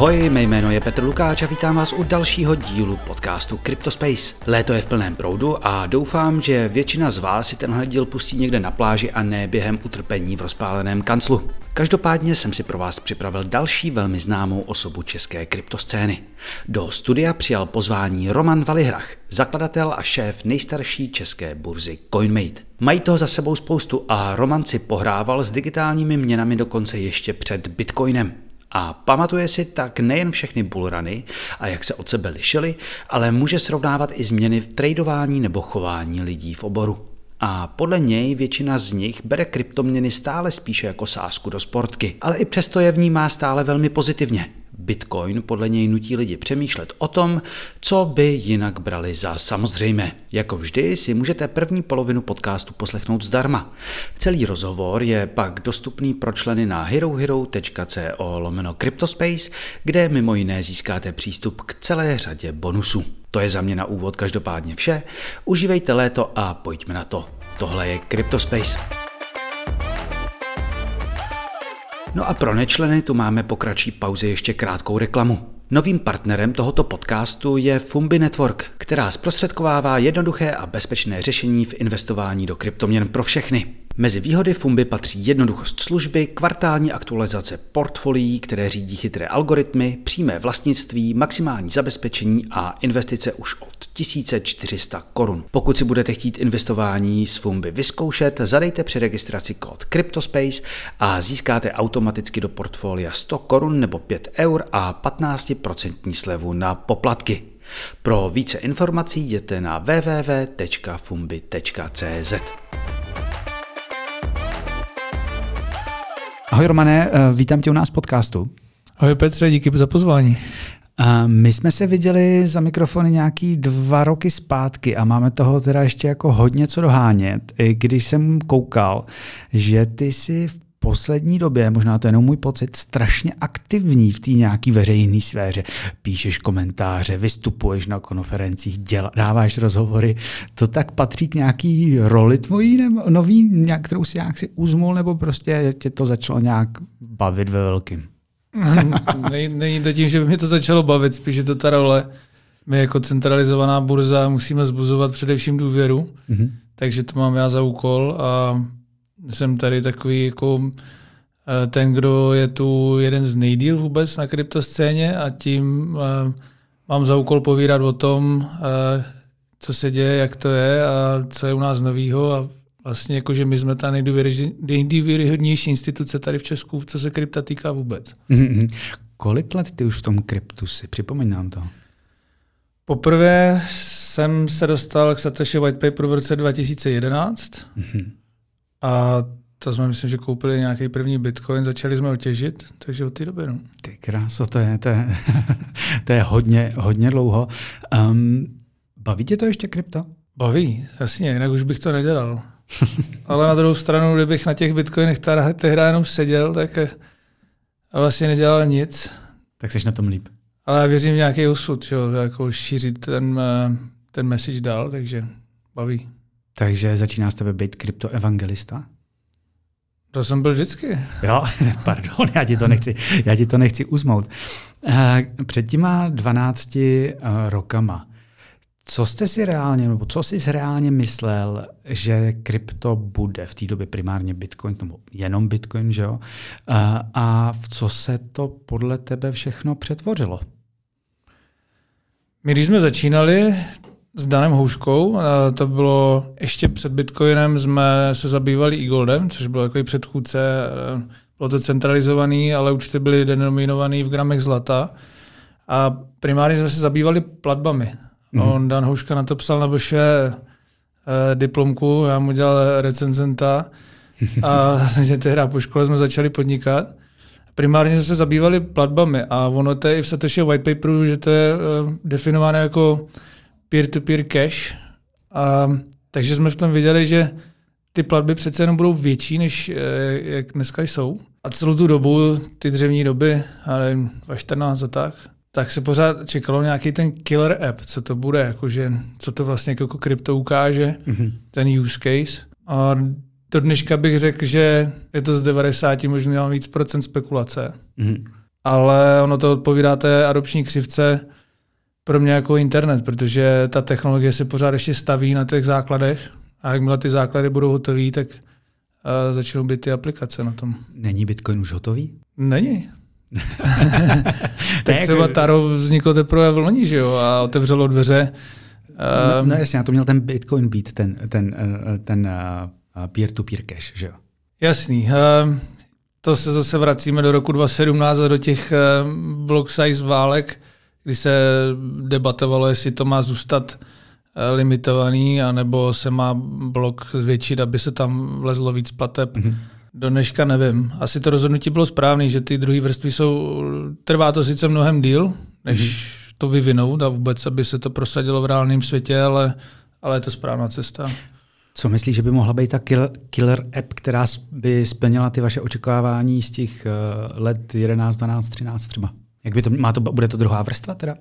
Ahoj, mé jméno je Petr Lukáč a vítám vás u dalšího dílu podcastu Cryptospace. Léto je v plném proudu a doufám, že většina z vás si tenhle díl pustí někde na pláži a ne během utrpení v rozpáleném kanclu. Každopádně jsem si pro vás připravil další velmi známou osobu české kryptoscény. Do studia přijal pozvání Roman Valihrach, zakladatel a šéf nejstarší české burzy CoinMate. Mají toho za sebou spoustu a Roman si pohrával s digitálními měnami dokonce ještě před Bitcoinem. A pamatuje si tak nejen všechny bullruny a jak se od sebe lišily, ale může srovnávat i změny v tradování nebo chování lidí v oboru. A podle něj většina z nich bere kryptoměny stále spíše jako sázku do sportky, ale i přesto je vnímá stále velmi pozitivně. Bitcoin podle něj nutí lidi přemýšlet o tom, co by jinak brali za samozřejmé. Jako vždy si můžete první polovinu podcastu poslechnout zdarma. Celý rozhovor je pak dostupný pro členy na herohero.co lomeno Cryptospace, kde mimo jiné získáte přístup k celé řadě bonusů. To je za mě na úvod každopádně vše. Užívejte léto a pojďme na to. Tohle je Cryptospace. No a pro nečleny tu máme po kratší pauze ještě krátkou reklamu. Novým partnerem tohoto podcastu je Fumbi Network, která zprostředkovává jednoduché a bezpečné řešení v investování do kryptoměn pro všechny. Mezi výhody Fumbi patří jednoduchost služby, kvartální aktualizace portfolií, které řídí chytré algoritmy, přímé vlastnictví, maximální zabezpečení a investice už od 1400 korun. Pokud si budete chtít investování s Fumbi vyzkoušet, zadejte při registraci kód CryptoSpace a získáte automaticky do portfolia 100 korun nebo 5 eur a 15% slevu na poplatky. Pro více informací jděte na www.fumbi.cz. Ahoj Romane, eh, vítám tě u nás v podcastu. Ahoj Petře, díky za pozvání. My jsme se viděli za mikrofony nějaký dva roky zpátky a máme toho teda ještě jako hodně co dohánět. I když jsem koukal, že ty si v poslední době, možná to je jenom můj pocit, strašně aktivní v té nějaký veřejné sféře. Píšeš komentáře, vystupuješ na konferencích, děla, dáváš rozhovory. To tak patří k nějaký roli tvojí, nebo nový, nějak, kterou si nějak si uzmul, nebo prostě tě to začalo nějak bavit ve velkým? Není to tím, že by mě to začalo bavit, spíš je to ta role. My jako centralizovaná burza musíme zbuzovat především důvěru, mm-hmm. takže to mám já za úkol a jsem tady takový jako eh, ten, kdo je tu jeden z nejdíl vůbec na kryptoscéně a tím eh, mám za úkol povídat o tom, eh, co se děje, jak to je a co je u nás novýho a vlastně jako, že my jsme ta nejdůvěryhodnější instituce tady v Česku, co se krypta týká vůbec. Mm-hmm. Kolik let ty už v tom kryptu si? Připomeň nám to. Poprvé jsem se dostal k Satoshi White Paper v roce 2011. Mm-hmm. A to jsme, myslím, že koupili nějaký první bitcoin, začali jsme ho těžit, takže od té doby. No. Ty kráso, to je, to je, to je hodně, hodně dlouho. Um, baví tě to ještě krypto? Baví, jasně, jinak už bych to nedělal. Ale na druhou stranu, kdybych na těch bitcoinech tehdy jenom seděl, tak vlastně nedělal nic. Tak jsi na tom líp. Ale já věřím v nějaký osud, že jo, jako šířit ten, eh, ten message dál, takže baví. Takže začíná z tebe být kryptoevangelista? To jsem byl vždycky. Jo, pardon, já ti to nechci, já ti to nechci uzmout. Eh, před těma 12 eh, rokama, co jste si reálně, nebo co jsi reálně myslel, že krypto bude v té době primárně Bitcoin, nebo jenom Bitcoin, že jo? Eh, a v co se to podle tebe všechno přetvořilo? My když jsme začínali, s Danem Houškou. To bylo ještě před Bitcoinem, jsme se zabývali e-goldem, což bylo takový předchůdce. E, bylo to centralizovaný, ale účty byly denominovaný v gramech zlata. A primárně jsme se zabývali platbami. Mm-hmm. On, Dan Houška na to psal na vaše eh, diplomku, já mu dělal recenzenta a vlastně tehdy po škole jsme začali podnikat. Primárně jsme se zabývali platbami a ono to je i v Satoshi white paperu, že to je uh, definováno jako peer-to-peer cash. A, takže jsme v tom viděli, že ty platby přece jenom budou větší, než eh, jak dneska jsou. A celou tu dobu, ty dřevní doby, ale 2014 a tak, tak se pořád čekalo nějaký ten killer app, co to bude, jakože, co to vlastně jako krypto ukáže, mm-hmm. ten use case. A do dneška bych řekl, že je to z 90, možná víc procent spekulace. Mm-hmm. ale ono to odpovídá té adopční křivce pro mě jako internet, protože ta technologie se pořád ještě staví na těch základech a jakmile ty základy budou hotové, tak uh, začnou být ty aplikace na tom. Není Bitcoin už hotový? Není. tak třeba jako- Taro vzniklo teprve v loni, že jo, a otevřelo dveře. No, no jasně, já to měl ten Bitcoin být, ten, ten, eh, ten uh, peer-to-peer cash, že jo? Jasný. Uh, to se zase vracíme do roku 2017 a do těch uh, block size válek, kdy se debatovalo, jestli to má zůstat uh, limitovaný, anebo se má blok zvětšit, aby se tam vlezlo víc plateb. Mm-hmm. Do dneška nevím. Asi to rozhodnutí bylo správné, že ty druhé vrstvy jsou, trvá to sice mnohem díl, než mm-hmm. to vyvinout a vůbec, aby se to prosadilo v reálném světě, ale, ale je to správná cesta. Co myslíš, že by mohla být ta killer, killer app, která by splnila ty vaše očekávání z těch uh, let 11, 12, 13 třeba? Jak by to, má to, bude to druhá vrstva teda?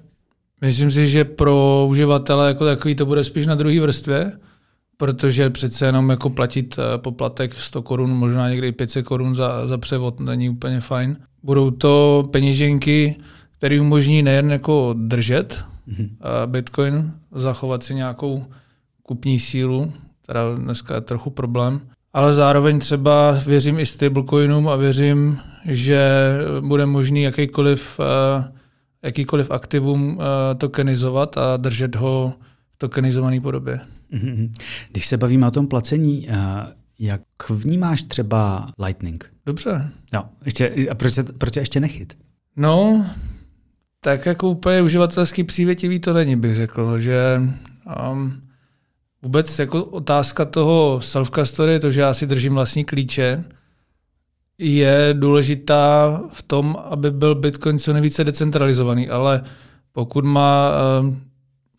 Myslím si, že pro uživatele jako takový to bude spíš na druhé vrstvě, protože přece jenom jako platit eh, poplatek 100 korun, možná někdy 500 korun za, za převod není úplně fajn. Budou to peněženky, které umožní nejen jako držet mm-hmm. Bitcoin, zachovat si nějakou kupní sílu, která dneska je trochu problém, ale zároveň třeba věřím i stablecoinům a věřím, že bude možný jakýkoliv, eh, jakýkoliv aktivum tokenizovat a držet ho v tokenizované podobě. Mhm. Když se bavíme o tom placení, eh, jak vnímáš třeba Lightning? Dobře. No, ještě, a proč, se, proč se ještě nechyt? No, tak jako úplně uživatelský přívětivý to není, bych řekl, že um, vůbec jako otázka toho self-custody, to, že já si držím vlastní klíče, je důležitá v tom, aby byl Bitcoin co nejvíce decentralizovaný, ale pokud má um,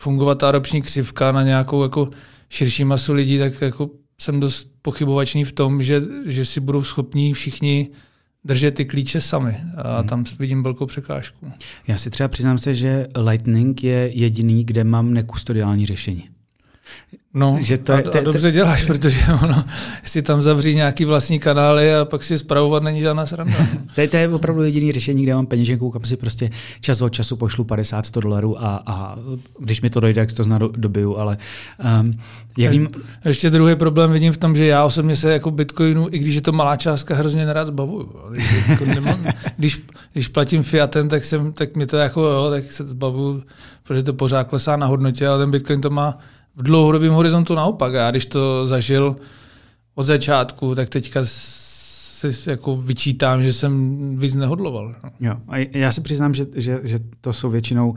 fungovat ta adopční křivka na nějakou jako širší masu lidí, tak jako jsem dost pochybovačný v tom, že, že si budou schopní všichni držet ty klíče sami. A hmm. tam vidím velkou překážku. Já si třeba přiznám se, že Lightning je jediný, kde mám nekustodiální řešení. No, že to, a, to, a dobře děláš, protože ono si tam zavří nějaký vlastní kanály a pak si zpravovat není žádná sranda. to, je, to je opravdu jediný řešení, kde mám peněženku, kam si prostě čas od času pošlu 50-100 dolarů a, a když mi to dojde, jak to zná do, dobiju, ale um, jak vím... Ještě druhý problém vidím v tom, že já osobně se jako Bitcoinu, i když je to malá částka, hrozně nerad zbavuju. Jako nemám, když, když platím fiatem, tak, jsem, tak mi to jako, jo, tak se zbavuju, protože to pořád klesá na hodnotě, ale ten Bitcoin to má v dlouhodobém horizontu naopak. Já když to zažil od začátku, tak teďka si jako vyčítám, že jsem víc nehodloval. No. Jo, a já si přiznám, že, že, že to jsou většinou uh,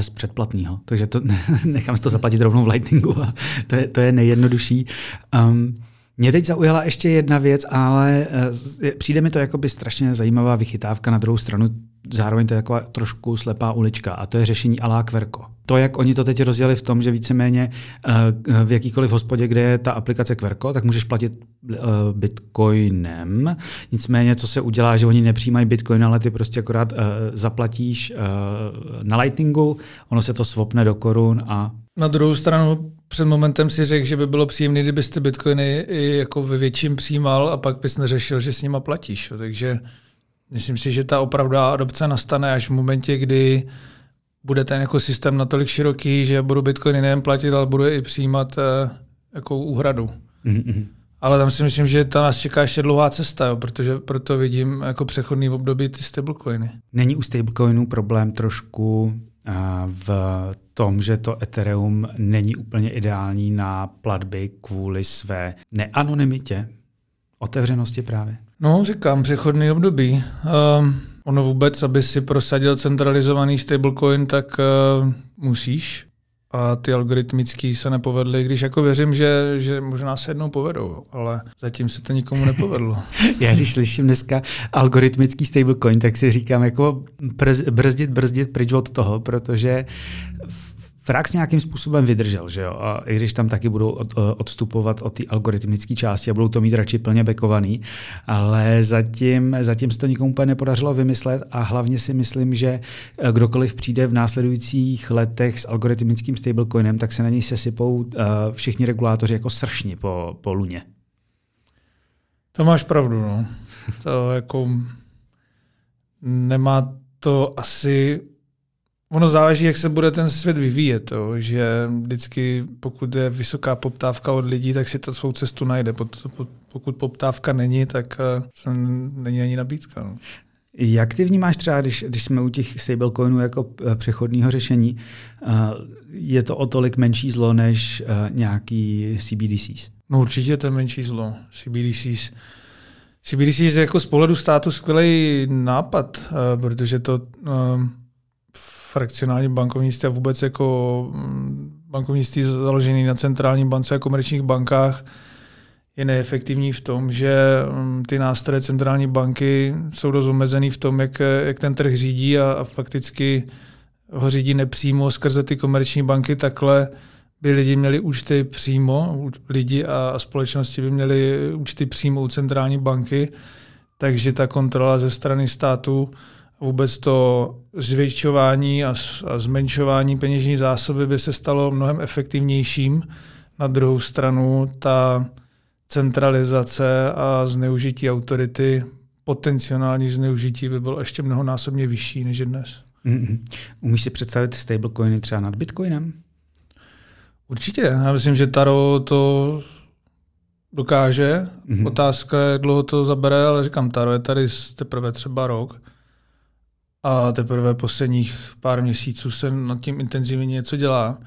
z předplatného, takže to nechám si to zaplatit rovnou v Lightningu a to je, to je nejjednodušší. Um, mě teď zaujala ještě jedna věc, ale uh, přijde mi to jako by strašně zajímavá vychytávka. Na druhou stranu zároveň to je jako trošku slepá ulička a to je řešení alá Kverko. To, jak oni to teď rozjeli v tom, že víceméně uh, v jakýkoliv hospodě, kde je ta aplikace Kverko, tak můžeš platit uh, bitcoinem. Nicméně, co se udělá, že oni nepřijímají bitcoin, ale ty prostě akorát zaplatíš na Lightningu, ono se to svopne do korun a na druhou stranu před momentem si řekl, že by bylo příjemné, kdybyste bitcoiny i jako ve větším přijímal a pak bys neřešil, že s nima platíš. Takže myslím si, že ta opravdová adopce nastane až v momentě, kdy bude ten jako systém natolik široký, že budu bitcoiny nejen platit, ale budu i přijímat eh, jako úhradu. Mm-hmm. Ale tam si myslím, že ta nás čeká ještě dlouhá cesta, jo, protože proto vidím jako přechodný období ty stablecoiny. Není u stablecoinů problém trošku v tom, že to Ethereum není úplně ideální na platby kvůli své neanonymitě, otevřenosti právě? No, říkám, přechodný období. Um, ono vůbec, aby si prosadil centralizovaný stablecoin, tak uh, musíš a ty algoritmický se nepovedly, když jako věřím, že, že možná se jednou povedou, ale zatím se to nikomu nepovedlo. Já když slyším dneska algoritmický stablecoin, tak si říkám jako brzdit, brzdit pryč od toho, protože Frax nějakým způsobem vydržel, že jo? A i když tam taky budou od, odstupovat od té algoritmické části a budou to mít radši plně bekovaný, ale zatím, zatím se to nikomu úplně nepodařilo vymyslet a hlavně si myslím, že eh, kdokoliv přijde v následujících letech s algoritmickým stablecoinem, tak se na něj sesypou uh, všichni regulátoři jako sršni po, po luně. To máš pravdu, no. To jako nemá to asi Ono záleží, jak se bude ten svět vyvíjet, jo, že vždycky, pokud je vysoká poptávka od lidí, tak si to svou cestu najde. Pokud poptávka není, tak eh, není ani nabídka. No. Jak ty vnímáš třeba, když, když jsme u těch stablecoinů jako eh, přechodného řešení, eh, je to o tolik menší zlo než nějaký CBDCs? No určitě to je menší zlo. CBDCs, CBDCs je jako z pohledu státu skvělý nápad, protože to frakcionální bankovnictví a vůbec jako mm, bankovnictví založené na centrální bance a komerčních bankách je neefektivní v tom, že mm, ty nástroje centrální banky jsou dost omezený v tom, jak, jak ten trh řídí a, a fakticky ho řídí nepřímo skrze ty komerční banky. Takhle by lidi měli účty přímo, lidi a, a společnosti by měli účty přímo u centrální banky, takže ta kontrola ze strany státu vůbec to zvětšování a, a zmenšování peněžní zásoby by se stalo mnohem efektivnějším. Na druhou stranu ta centralizace a zneužití autority, potenciální zneužití by bylo ještě mnohonásobně vyšší než je dnes. Mm-hmm. Umíš si představit stablecoiny třeba nad Bitcoinem? Určitě. Já myslím, že Taro to dokáže. Mm-hmm. Otázka je, jak dlouho to zabere, ale říkám, Taro je tady teprve třeba rok. A teprve posledních pár měsíců se nad tím intenzivně něco dělá.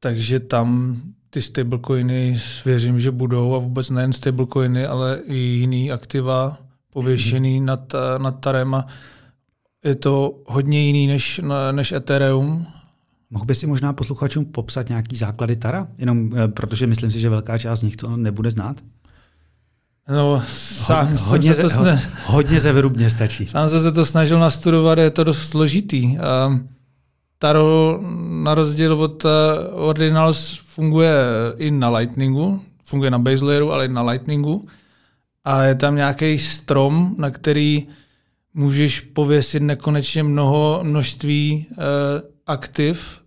Takže tam ty stablecoiny věřím, že budou a vůbec nejen stablecoiny, ale i jiný aktiva pověšený mm-hmm. nad, nad Tarem a je to hodně jiný než, než Ethereum. Mohl by si možná posluchačům popsat nějaký základy Tara? Jenom eh, protože myslím si, že velká část z nich to nebude znát. No, sám hodně, se to sna... hodně zevrubně stačí. Sám jsem se to snažil nastudovat, je to dost složitý. Taro na rozdíl od uh, Ordinals funguje i na Lightningu, funguje na base layeru, ale i na Lightningu. A je tam nějaký strom, na který můžeš pověsit nekonečně mnoho množství uh, aktiv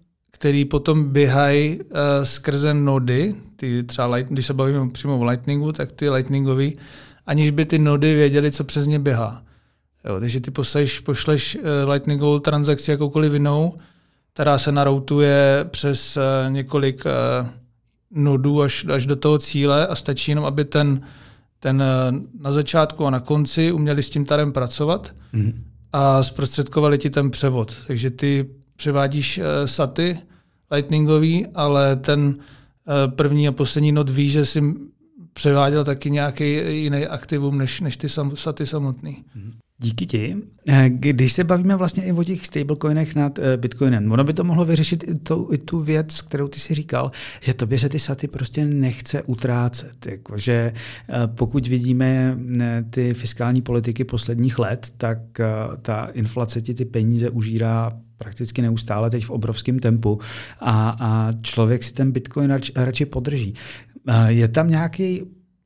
který potom běhají uh, skrze nody, ty třeba light, když se bavíme přímo o Lightningu, tak ty Lightningový, aniž by ty nody věděli, co přes ně běhá. Jo, takže ty pošleš, pošleš uh, Lightningovou transakci jakoukoliv jinou, která se naroutuje přes uh, několik uh, nodů až, až do toho cíle a stačí jenom, aby ten, ten na začátku a na konci uměli s tím tarem pracovat mm-hmm. a zprostředkovali ti ten převod. Takže ty převádíš saty, lightningový, ale ten eh, první a poslední not ví, že si převáděl taky nějaký jiný aktivum než, než ty sam, saty samotný. Díky ti. Eh, když se bavíme vlastně i o těch stablecoinech nad eh, Bitcoinem, ono by to mohlo vyřešit i tu, i tu věc, kterou ty si říkal, že tobě se ty saty prostě nechce utrácet. Jako, že pokud vidíme ty fiskální politiky posledních let, tak ta inflace ti ty peníze užírá prakticky neustále teď v obrovském tempu a, a člověk si ten Bitcoin rač, radši podrží. Je tam nějaký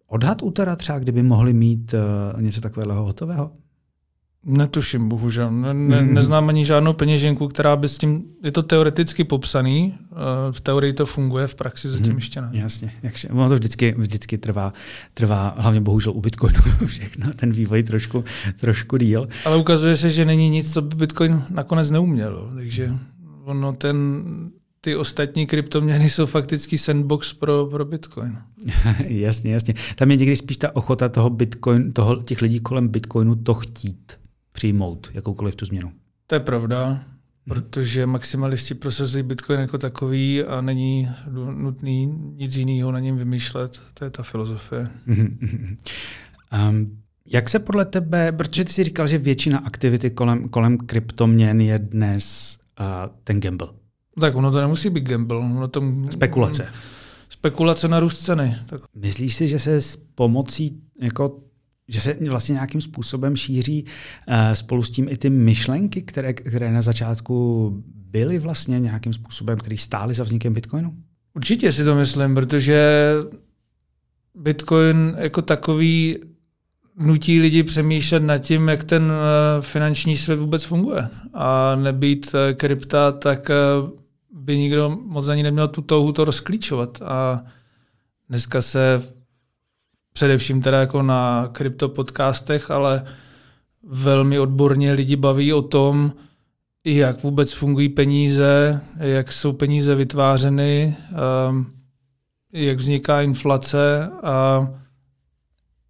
odhad útera třeba, kdyby mohli mít uh, něco takového hotového? Netuším, bohužel. Ne, ne, mm. Neznám ani žádnou peněženku, která by s tím, je to teoreticky popsaný, v teorii to funguje, v praxi zatím mm. ještě ne. Jasně, jakže, ono to vždycky, vždycky trvá, trvá, hlavně bohužel u Bitcoinu všechno, ten vývoj trošku, trošku díl. Ale ukazuje se, že není nic, co by Bitcoin nakonec neuměl, takže ono ten, ty ostatní kryptoměny jsou fakticky sandbox pro, pro Bitcoin. jasně, jasně. Tam je někdy spíš ta ochota toho Bitcoin, toho, těch lidí kolem Bitcoinu to chtít přijmout jakoukoliv tu změnu. To je pravda, protože maximalisti prosazují Bitcoin jako takový a není nutný nic jiného na něm vymýšlet. To je ta filozofie. um, jak se podle tebe, protože ty jsi říkal, že většina aktivity kolem, kolem kryptoměn je dnes uh, ten gamble. Tak ono to nemusí být gamble. Ono to, Spekulace. Spekulace na růst ceny. Tak. Myslíš si, že se s pomocí jako že se vlastně nějakým způsobem šíří uh, spolu s tím i ty myšlenky, které, které na začátku byly vlastně nějakým způsobem, které stály za vznikem Bitcoinu? Určitě si to myslím, protože Bitcoin jako takový nutí lidi přemýšlet nad tím, jak ten uh, finanční svět vůbec funguje. A nebýt uh, krypta, tak by nikdo moc ani neměl tu touhu to rozklíčovat. A dneska se především teda jako na kryptopodcastech, ale velmi odborně lidi baví o tom, jak vůbec fungují peníze, jak jsou peníze vytvářeny, um, jak vzniká inflace a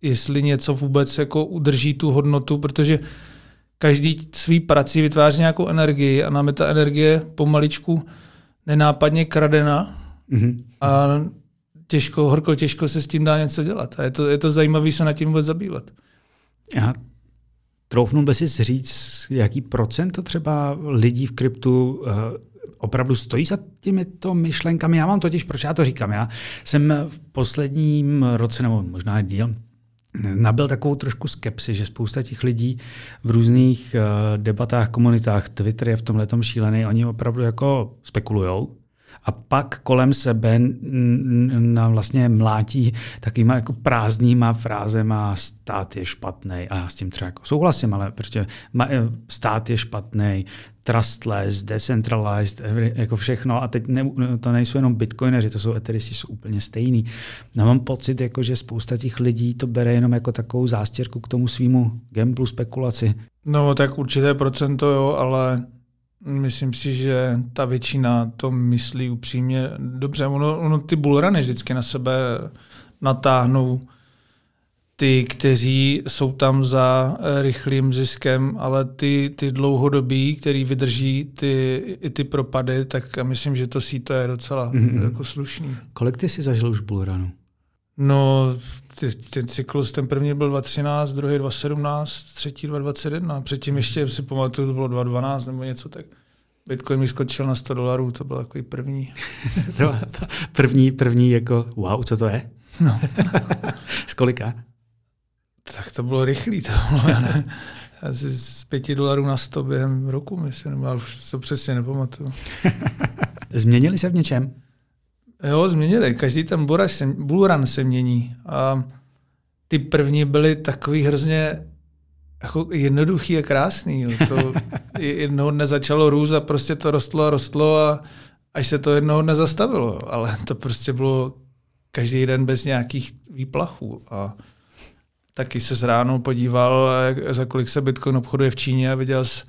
jestli něco vůbec jako udrží tu hodnotu, protože každý svý prací vytváří nějakou energii a nám je ta energie pomaličku nenápadně kradena mm-hmm. a těžko, horko těžko se s tím dá něco dělat. A je to, je to zajímavé se nad tím vůbec zabývat. Já troufnu by si říct, jaký procent to třeba lidí v kryptu uh, opravdu stojí za těmito myšlenkami. Já mám totiž, proč já to říkám, já jsem v posledním roce, nebo možná díl, nabil takovou trošku skepsi, že spousta těch lidí v různých uh, debatách, komunitách, Twitter je v tomhle šílený, oni opravdu jako spekulujou a pak kolem sebe na vlastně mlátí takovýma jako prázdnýma frázema stát je špatný a já s tím třeba jako souhlasím, ale prostě eh, stát je špatný, trustless, decentralized, jako všechno a teď ne, to nejsou jenom bitcoineři, to jsou etheristy, jsou úplně stejný. Já mám pocit, jako, že spousta těch lidí to bere jenom jako takovou zástěrku k tomu svýmu gamblu, spekulaci. No tak určité procento jo, ale Myslím si, že ta většina to myslí upřímně dobře. Ono, ono ty bullruny vždycky na sebe natáhnou ty, kteří jsou tam za rychlým ziskem, ale ty, ty dlouhodobí, který vydrží ty, i ty propady, tak myslím, že to síto je docela mm-hmm. jako slušný. Kolik ty jsi zažil už bullrunu? No, ty, ten cyklus, ten první byl 2013, druhý 2017, třetí 2021. Předtím ještě si pamatuju, to bylo 2012 nebo něco tak. Bitcoin mi skočil na 100 dolarů, to byl takový první. první, první jako, wow, co to je? No. z kolika? Tak to bylo rychlý. To bylo, ne? Asi z 5 dolarů na 100 během roku, myslím, ale už to přesně nepamatuju. Změnili se v něčem? Jo, změnili. Každý ten bullrun se mění. A ty první byly takový hrozně jako jednoduchý a krásný. Jo. To jednoho dne začalo růst a prostě to rostlo a rostlo a až se to jednoho dne zastavilo. Ale to prostě bylo každý den bez nějakých výplachů. A taky se z ráno podíval, za kolik se Bitcoin obchoduje v Číně a viděl jsi,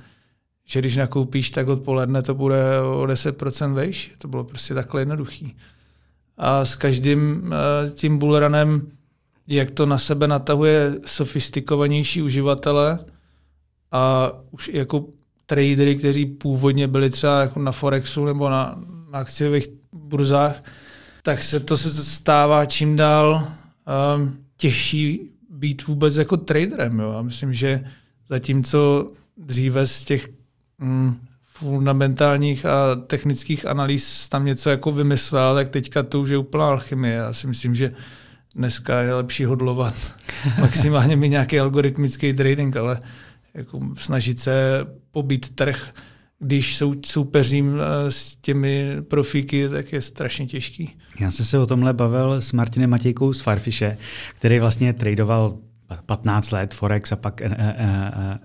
že když nakoupíš, tak odpoledne to bude o 10% vejš. To bylo prostě takhle jednoduchý. A s každým eh, tím bullrunem jak to na sebe natahuje sofistikovanější uživatele a už jako tradery, kteří původně byli třeba jako na Forexu nebo na, na akciových burzách, tak se to se stává čím dál um, těžší být vůbec jako traderem. Jo. A myslím, že zatímco dříve z těch mm, fundamentálních a technických analýz tam něco jako vymyslel, tak teďka to už je úplná alchymie. Já si myslím, že dneska je lepší hodlovat maximálně mít nějaký algoritmický trading, ale jako snažit se pobít trh, když sou, soupeřím eh, s těmi profíky, tak je strašně těžký. Já jsem se o tomhle bavil s Martinem Matějkou z Farfishe, který vlastně tradoval 15 let Forex a pak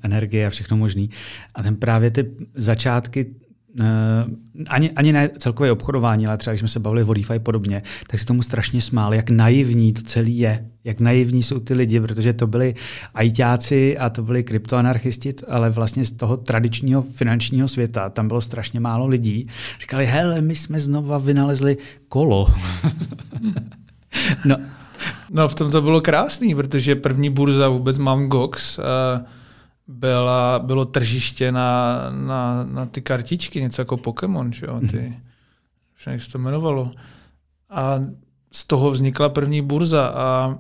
energie a všechno možný. A ten právě ty začátky Uh, ani, ani ne celkové obchodování, ale třeba když jsme se bavili o DeFi podobně, tak si tomu strašně smál, jak naivní to celý je, jak naivní jsou ty lidi, protože to byli ajťáci a to byli kryptoanarchisti, ale vlastně z toho tradičního finančního světa tam bylo strašně málo lidí. Říkali, hele, my jsme znova vynalezli kolo. no. no v tom to bylo krásný, protože první burza vůbec mám Gox, uh, byla, bylo tržiště na, na, na ty kartičky, něco jako Pokémon, že jo, ty, mhm. jak se to jmenovalo. A z toho vznikla první burza a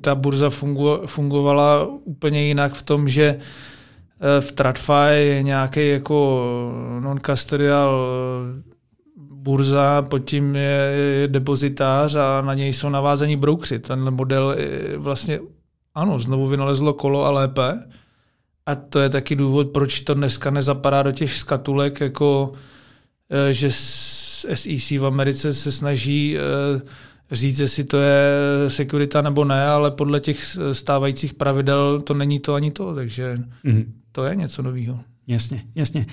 ta burza fungu, fungovala úplně jinak v tom, že eh, v TradFi je nějaký jako non-custodial eh, burza, pod tím je, depozitář a na něj jsou navázaní broukři. Tenhle model vlastně ano, znovu vynalezlo kolo a lépe. A to je taky důvod, proč to dneska nezapadá do těch skatulek, jako eh, že SEC v Americe se snaží eh, říct, jestli to je sekurita nebo ne, ale podle těch stávajících pravidel to není to ani to, takže mm-hmm. to je něco nového. Jasně, jasně.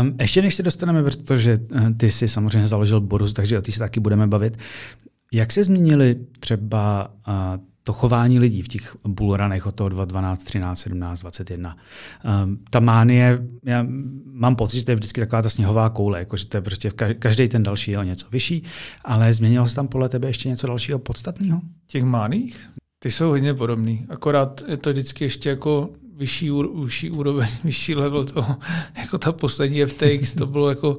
Um, ještě než se dostaneme, protože eh, ty jsi samozřejmě založil Borus, takže o ty se taky budeme bavit. Jak se změnily třeba uh, to chování lidí v těch bullrunech od toho 12, 13, 17, 21. Um, ta mánie, já mám pocit, že to je vždycky taková ta sněhová koule, jako že to je prostě každý ten další je o něco vyšší, ale změnilo se tam podle tebe ještě něco dalšího podstatného? Těch máních? Ty jsou hodně podobný, akorát je to vždycky ještě jako vyšší, vyšší úroveň, vyšší level toho, jako ta poslední FTX, to bylo jako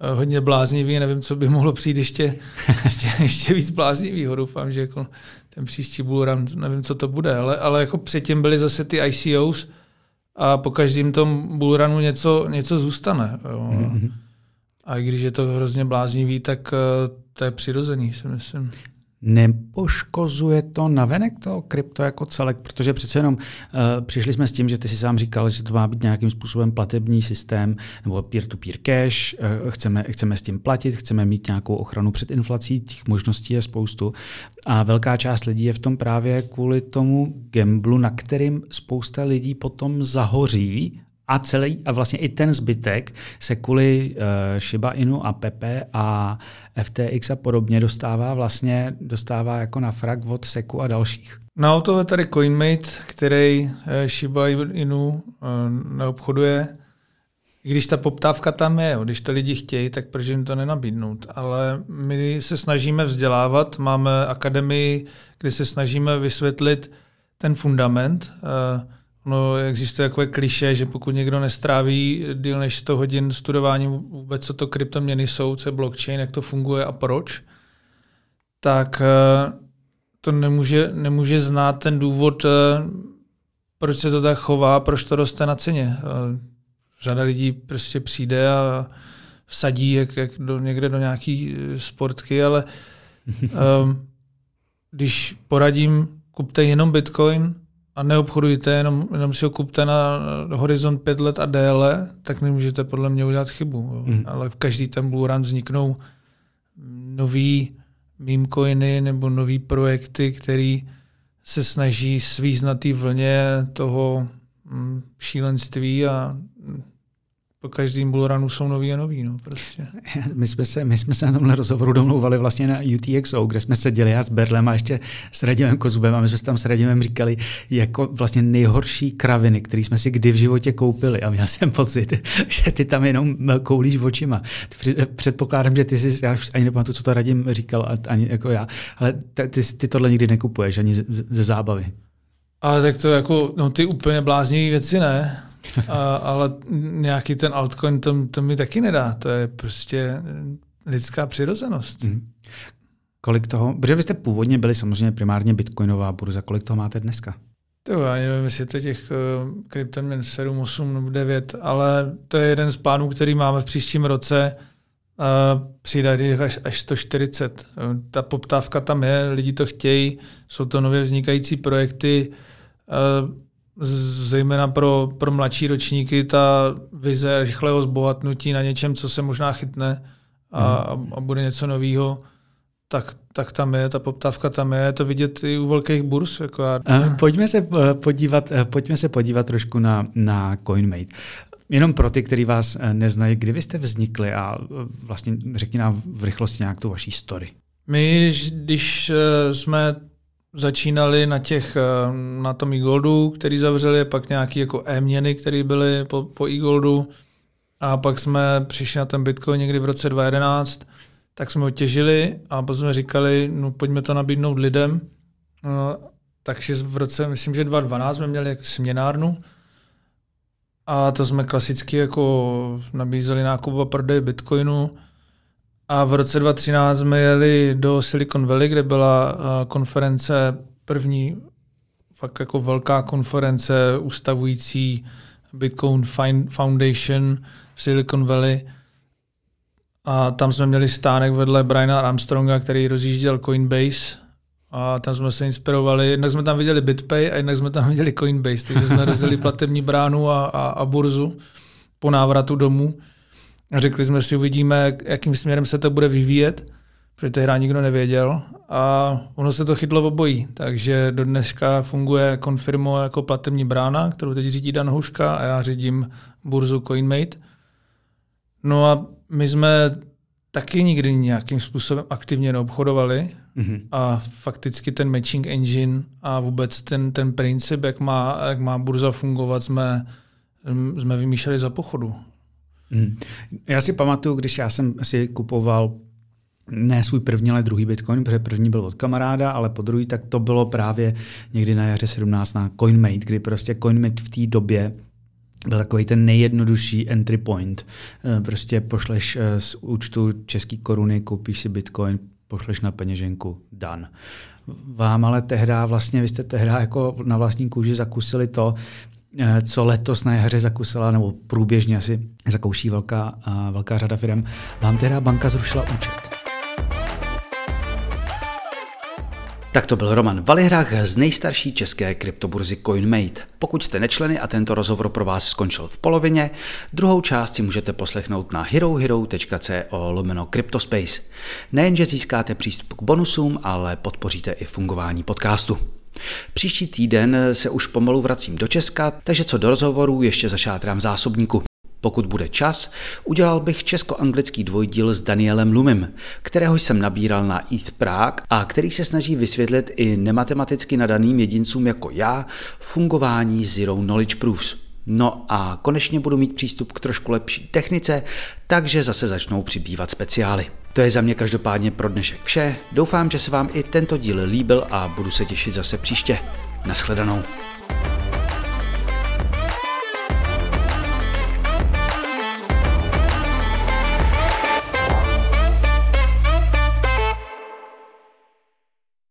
eh, hodně bláznivý, nevím, co by mohlo přijít ještě, ještě, ještě víc bláznivýho. Doufám, že jako ten příští bullrun, nevím, co to bude, ale, ale jako předtím byly zase ty ICOs a po každém tom bullrunu něco, něco zůstane. Jo. Mm-hmm. A když je to hrozně bláznivý, tak eh, to je přirozený, si myslím. Nepoškozuje to navenek toho krypto jako celek, protože přece jenom uh, přišli jsme s tím, že ty si sám říkal, že to má být nějakým způsobem platební systém nebo peer-to-peer cash, uh, chceme, chceme s tím platit, chceme mít nějakou ochranu před inflací, těch možností je spoustu. A velká část lidí je v tom právě kvůli tomu gamblu, na kterým spousta lidí potom zahoří a celý, a vlastně i ten zbytek se kvůli uh, Shiba Inu a Pepe a FTX a podobně dostává vlastně dostává jako na frak od Seku a dalších. No to je tady CoinMate, který uh, Shiba Inu uh, neobchoduje. I když ta poptávka tam je, když to lidi chtějí, tak proč jim to nenabídnout. Ale my se snažíme vzdělávat, máme akademii, kde se snažíme vysvětlit ten fundament, uh, No, existuje takové kliše, že pokud někdo nestráví díl než 100 hodin studováním vůbec, co to kryptoměny jsou, co je blockchain, jak to funguje a proč, tak eh, to nemůže, nemůže znát ten důvod, eh, proč se to tak chová, proč to roste na ceně. Eh, řada lidí prostě přijde a vsadí jak, jak do, někde do nějaký sportky, ale um, když poradím, kupte jenom Bitcoin, a neobchodujte, jenom, jenom si ho kupte na horizont pět let a déle, tak nemůžete podle mě udělat chybu. Mm. Ale v každý ten bullrun vzniknou nový meme coiny nebo nový projekty, který se snaží svízt na té vlně toho mm, šílenství a po každém bullrunu jsou nový a nový. No, prostě. My, jsme se, my jsme se na tomhle rozhovoru domlouvali vlastně na UTXO, kde jsme seděli já s Berlem a ještě s Radimem Kozubem a my jsme tam s Radimem říkali jako vlastně nejhorší kraviny, které jsme si kdy v životě koupili a měl jsem pocit, že ty tam jenom koulíš očima. Předpokládám, že ty si, já už ani nepamatuju, co to Radim říkal, ani jako já, ale ty, ty, tohle nikdy nekupuješ, ani ze, ze zábavy. Ale tak to jako, no ty úplně bláznivé věci ne, a, ale nějaký ten altcoin to, to mi taky nedá. To je prostě lidská přirozenost. Mm. Kolik toho, protože vy jste původně byli samozřejmě primárně bitcoinová burza, kolik toho máte dneska? To já nevím, jestli to těch uh, kryptoměn 7, 8 nebo 9, ale to je jeden z plánů, který máme v příštím roce. Uh, přijde až, až 140. Uh, ta poptávka tam je, lidi to chtějí, jsou to nově vznikající projekty. Uh, zejména pro, pro mladší ročníky ta vize rychlého zbohatnutí na něčem, co se možná chytne a, mm. a bude něco nového, tak, tak tam je, ta poptávka tam je, je to vidět i u velkých burs. Jako já. Pojďme se eh, podívat, eh, pojďme se podívat trošku na, na CoinMate. Jenom pro ty, kteří vás eh, neznají, kdy vy jste vznikli a vlastně řekni nám v rychlosti nějak tu vaší story. My, když jsme začínali na těch, eh, na tom e-goldu, který zavřeli, pak nějaký jako e-měny, které byly po, po e-goldu a pak jsme přišli na ten Bitcoin někdy v roce 2011, tak jsme ho těžili a potom jsme říkali, no pojďme to nabídnout lidem. No, takže v roce, myslím, že 2012 jsme měli směnárnu. A to jsme klasicky jako nabízeli nákup a prodej Bitcoinu a v roce 2013 jsme jeli do Silicon Valley, kde byla konference první, fakt jako velká konference ustavující Bitcoin Foundation v Silicon Valley. A tam jsme měli stánek vedle Briana Armstronga, který rozjížděl Coinbase. A tam jsme se inspirovali. Jednak jsme tam viděli BitPay a jednak jsme tam viděli Coinbase. Takže jsme rozjeli platební bránu a, a, a burzu po návratu domů. Řekli jsme si, uvidíme, jakým směrem se to bude vyvíjet, protože tehdy nikdo nevěděl. A ono se to chytlo v obojí. Takže do dneška funguje Confirmo jako platební brána, kterou teď řídí Dan Huška a já řídím burzu CoinMate. No a my jsme taky nikdy nějakým způsobem aktivně neobchodovali mm-hmm. a fakticky ten matching engine a vůbec ten, ten princip, jak má, jak má burza fungovat, jsme, jsme vymýšleli za pochodu. Mm. Já si pamatuju, když já jsem si kupoval ne svůj první, ale druhý Bitcoin, protože první byl od kamaráda, ale po druhý tak to bylo právě někdy na jaře 17 na CoinMate, kdy prostě CoinMate v té době byl takový ten nejjednodušší entry point. Eh, prostě pošleš eh, z účtu český koruny, koupíš si bitcoin, pošleš na peněženku, dan. Vám ale tehda, vlastně vy jste tehda jako na vlastní kůži zakusili to, co letos na jaře zakusila, nebo průběžně asi zakouší velká, velká řada firm. Vám tehda banka zrušila účet. Tak to byl Roman Valihrach z nejstarší české kryptoburzy CoinMate. Pokud jste nečleny a tento rozhovor pro vás skončil v polovině, druhou část si můžete poslechnout na herohero.co lomeno Cryptospace. Nejenže získáte přístup k bonusům, ale podpoříte i fungování podcastu. Příští týden se už pomalu vracím do Česka, takže co do rozhovorů ještě zašátrám v zásobníku. Pokud bude čas, udělal bych česko-anglický dvojdíl s Danielem Lumim, kterého jsem nabíral na ETH Prague a který se snaží vysvětlit i nematematicky nadaným jedincům jako já fungování Zero Knowledge Proofs. No a konečně budu mít přístup k trošku lepší technice, takže zase začnou přibývat speciály. To je za mě každopádně pro dnešek vše. Doufám, že se vám i tento díl líbil a budu se těšit zase příště. Naschledanou.